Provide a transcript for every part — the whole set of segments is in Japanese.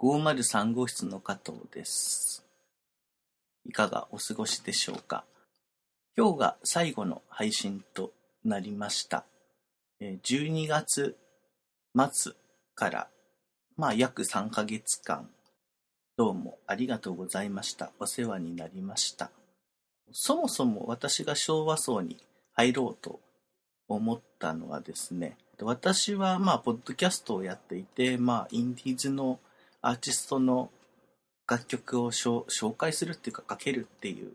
503号室の加藤です。いかがお過ごしでしょうか？今日が最後の配信となりました。12月末から、まあ約3ヶ月間、どうもありがとうございました。お世話になりました。そもそも私が昭和層に入ろうと思ったのはですね、私はまあ、ポッドキャストをやっていて、まあ、インディーズのアーティストの楽曲を紹介するっていうか、かけるっていう、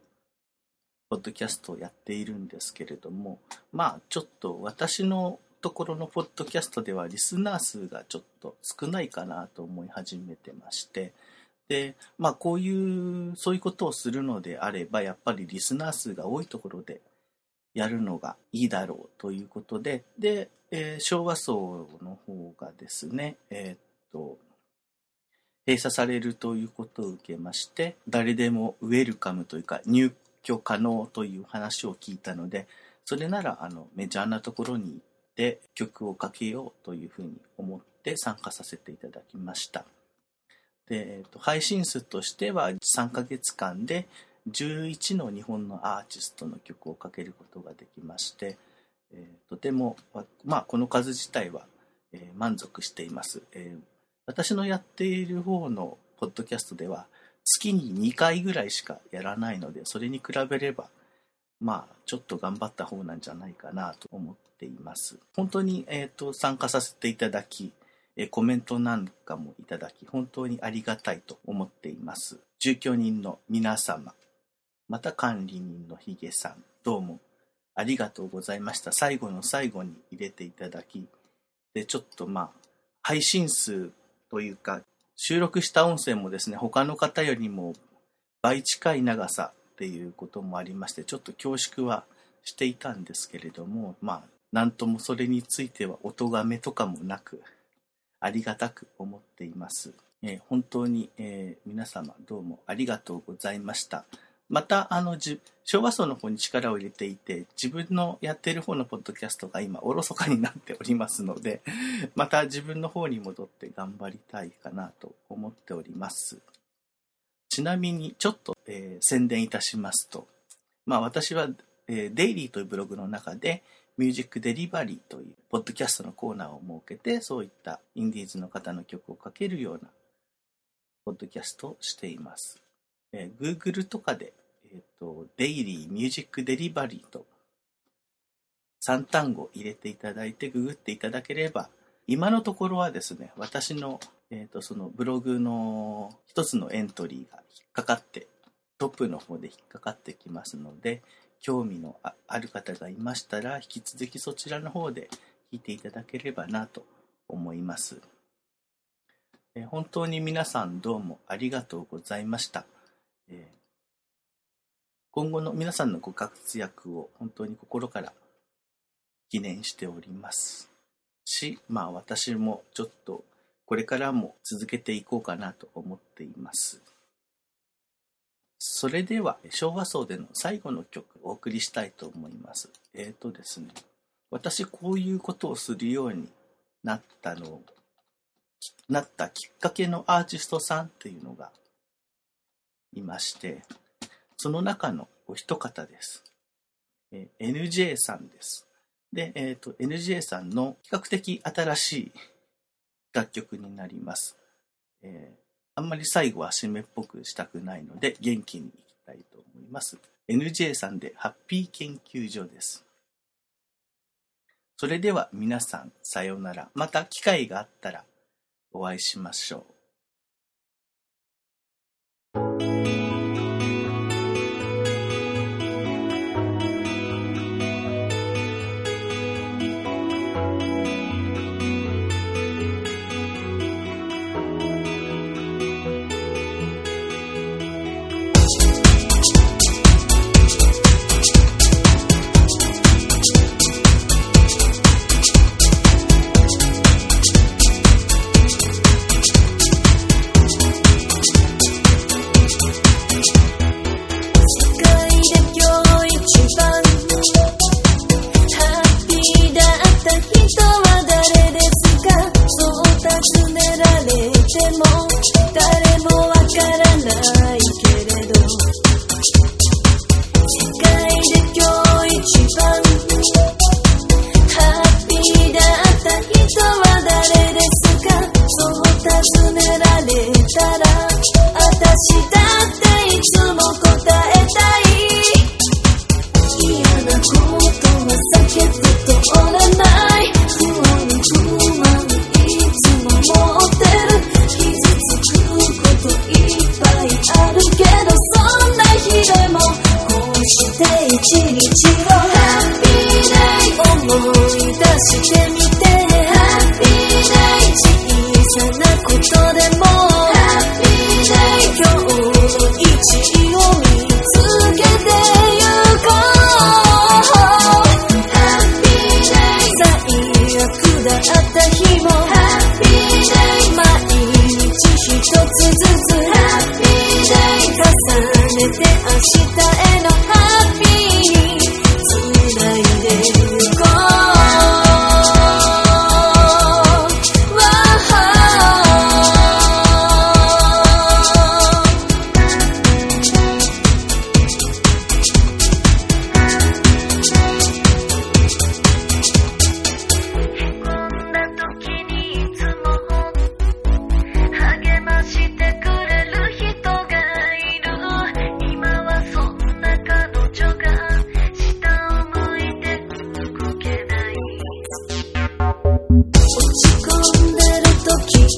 ポッドキャストをやっているんですけれども、まあ、ちょっと私のところのポッドキャストではリスナー数がちょっと少ないかなと思い始めてまして、で、まあ、こういう、そういうことをするのであれば、やっぱりリスナー数が多いところでやるのがいいだろうということで、で、えー昭和層の方がですね、えーっ、閉鎖されるということを受けまして、誰でもウェルカムというか入居可能という話を聞いたので、それならあのメジャーなところに行って曲をかけようというふうに思って参加させていただきました。で、えーと配信数としては3ヶ月間で11の日本のアーティストの曲をかけることができまして、えーとても、まあ、この数自体は、えー満足しています、えー私のやっている方のポッドキャストでは月に2回ぐらいしかやらないのでそれに比べればまあちょっと頑張った方なんじゃないかなと思っています。本当に、えー、と参加させていただきコメントなんかもいただき本当にありがたいと思っています。住居人の皆様また管理人のヒゲさんどうもありがとうございました。最後の最後に入れていただきでちょっとまあ配信数というか収録した音声もですね他の方よりも倍近い長さっていうこともありましてちょっと恐縮はしていたんですけれどもまあなんともそれについてはお咎めとかもなくありがたく思っています、えー本当に、えー皆様どうもありがとうございました。またあのじ昭和層の方に力を入れていて自分のやってる方のポッドキャストが今おろそかになっておりますので また自分の方に戻って頑張りたいかなと思っております。ちなみにちょっと、えー宣伝いたしますとまあ私は、えーデイリーというブログの中でミュージックデリバリーというポッドキャストのコーナーを設けてそういったインディーズの方の曲をかけるようなポッドキャストをしています。えー Google とかで、えーと、デイリーミュージックデリバリーと3単語入れていただいてググっていただければ、今のところはですね、私の、えーとそのブログの一つのエントリーが引っかかって、トップの方で引っかかってきますので、興味のある方がいましたら、引き続きそちらの方で聞いていただければなと思います。えー本当に皆さんどうもありがとうございました。今後の皆さんのご活躍を本当に心から記念しておりますし、まあ私もちょっとこれからも続けていこうかなと思っています。それでは昭和層での最後の曲をお送りしたいと思います。えっ、とですね、私こういうことをするようになったのなったきっかけのアーティストさんっていうのがいまして、その中のお一方です。えー NJ さんです。で、えっ、と、NJ さんの比較的新しい楽曲になります。えーあんまり最後は締めっぽくしたくないので、元気にいきたいと思います。NJ さんでハッピー研究所です。それでは皆さん、さようなら。また機会があったらお会いしましょう。誰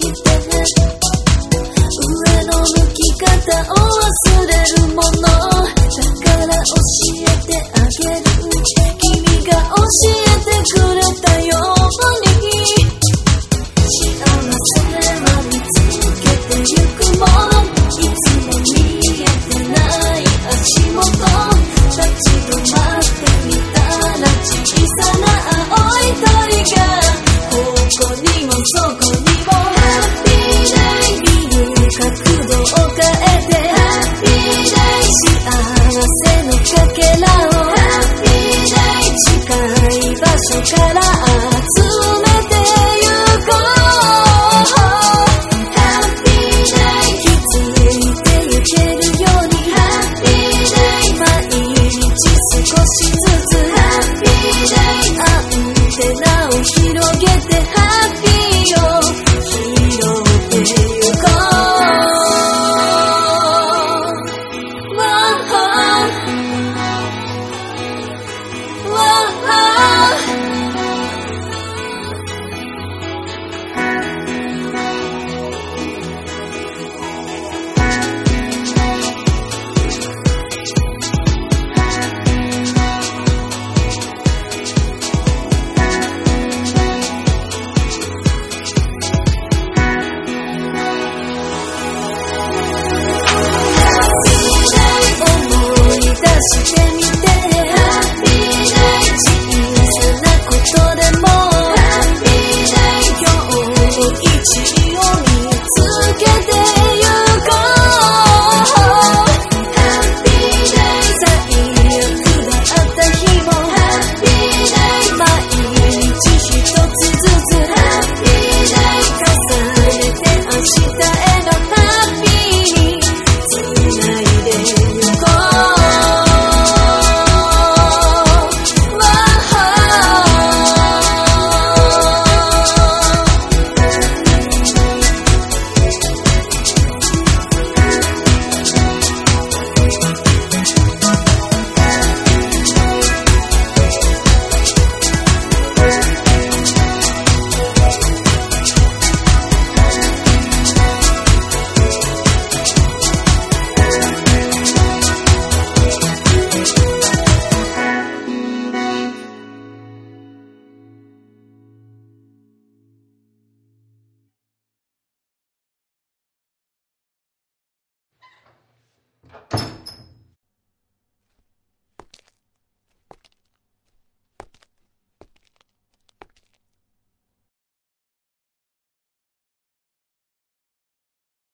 Thank you. 思